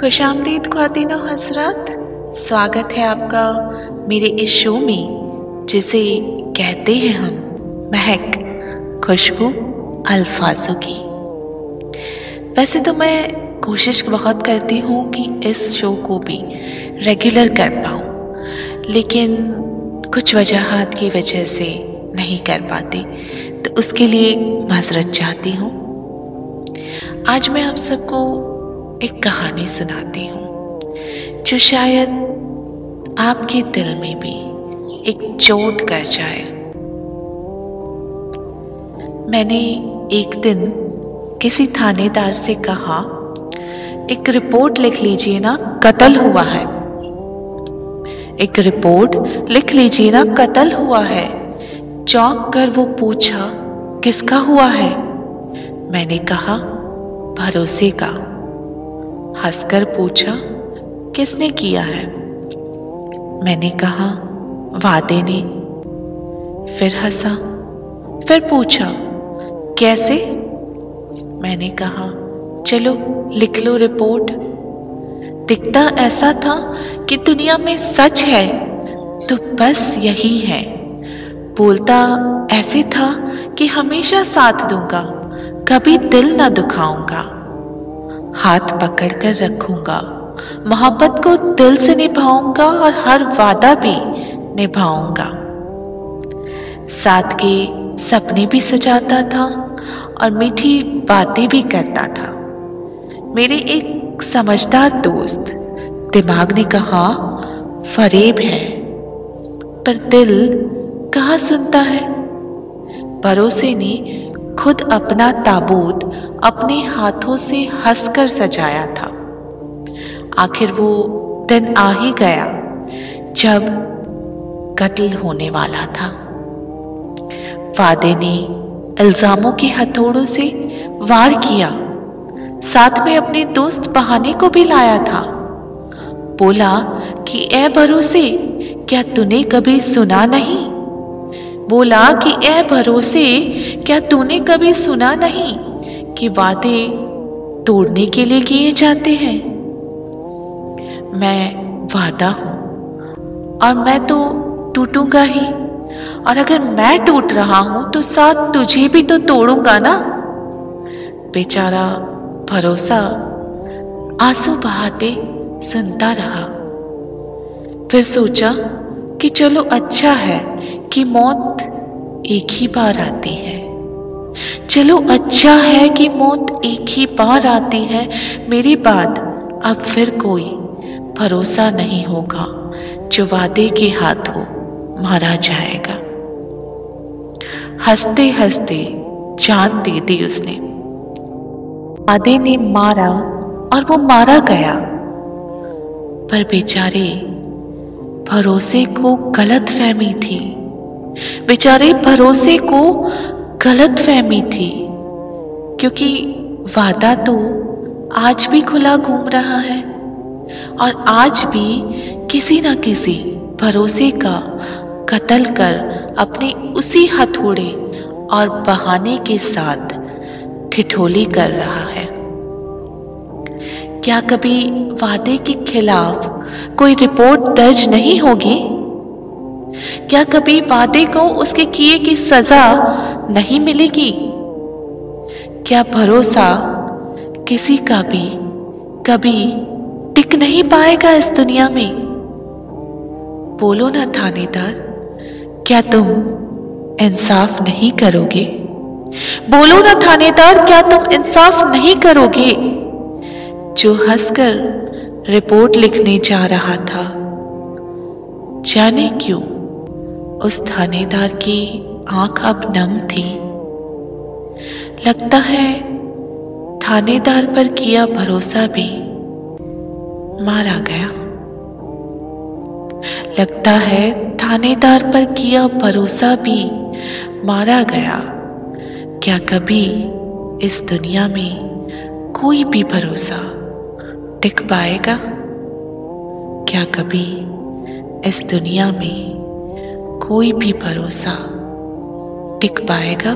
खुश आमदीद खातिन हज़रत, स्वागत है आपका मेरे इस शो में, जिसे कहते हैं हम महक खुशबू अल्फाजों की। वैसे तो मैं कोशिश बहुत करती हूँ कि इस शो को भी रेगुलर कर पाऊँ, लेकिन कुछ वजहात की वजह से नहीं कर पाती तो उसके लिए माजरत चाहती हूँ। आज मैं आप सबको एक कहानी सुनाती हूँ, जो शायद आपके दिल में भी एक चोट कर जाए। मैंने एक दिन किसी थानेदार से कहा, एक रिपोर्ट लिख लीजिए ना, कत्ल हुआ है। एक रिपोर्ट लिख लीजिए ना, कत्ल हुआ है। चौंक कर वो पूछा, किसका हुआ है? मैंने कहा, भरोसे का। हंसकर पूछा, किसने किया है? मैंने कहा, वादे ने। फिर हंसा, फिर पूछा, कैसे? मैंने कहा, चलो, लिख लो रिपोर्ट। दिखता ऐसा था कि दुनिया में सच है तो बस यही है। बोलता ऐसे था कि हमेशा साथ दूँगा, कभी दिल न दुखाऊँगा। हाथ पकड़कर रखूँगा। मोहब्बत को दिल से निभाऊँगा और हर वादा भी निभाऊँगा। साथ के सपने भी सजाता था और मीठी बातें भी करता था। मेरे एक समझदार दोस्त दिमाग ने कहा, फरेब है। पर दिल कहा, सुनता है। भरोसे ने खुद अपना ताबूत अपने हाथों से हंसकर सजाया था। आखिर वो दिन आ ही गया जब कत्ल होने वाला था। वादे ने इल्जामों के हथौड़ों से वार किया। साथ में अपने दोस्त बहाने को भी लाया था। बोला कि ए भरोसे क्या तूने कभी सुना नहीं? बोला कि ए भरोसे, क्या तूने कभी सुना नहीं कि वादे तोड़ने के लिए किए जाते हैं? मैं वादा हूँ और मैं तो टूटूँगा ही। और अगर मैं टूट रहा हूँ तो साथ तुझे भी तो तोड़ूँगा ना? बेचारा भरोसा आँसू बहाते सुनता रहा। फिर सोचा कि चलो अच्छा है कि मौत एक ही बार आती है। चलो अच्छा है कि मौत एक ही बार आती है। मेरी बात अब फिर कोई भरोसा नहीं होगा। जो वादे के हाथों मारा जाएगा। हँसते हँसते जान दे दी उसने। वादे ने मारा और वो मारा गया। पर बेचारे भरोसे को गलत फहमी थी। बेचारे भरोसे को गलत फहमी थी, क्योंकि वादा तो आज भी खुला घूम रहा है और आज भी किसी ना किसी भरोसे का कत्ल कर अपने उसी हथौड़े और बहाने के साथ ठिठोली कर रहा है। क्या कभी वादे के खिलाफ कोई रिपोर्ट दर्ज नहीं होगी? क्या कभी वादे को उसके किए की सजा नहीं मिलेगी? क्या भरोसा किसी का भी कभी टिक नहीं पाएगा इस दुनिया में? बोलो ना थानेदार, क्या तुम इंसाफ नहीं करोगे? बोलो ना थानेदार, क्या तुम इंसाफ नहीं करोगे? जो हंसकर रिपोर्ट लिखने जा रहा था, जाने क्यों? उस थानेदार की आँख अब नम थी। लगता है थानेदार पर किया भरोसा भी मारा गया। लगता है थानेदार पर किया भरोसा भी मारा गया। क्या कभी इस दुनिया में कोई भी भरोसा टिक पाएगा? क्या कभी इस दुनिया में कोई भी भरोसा टिक पाएगा।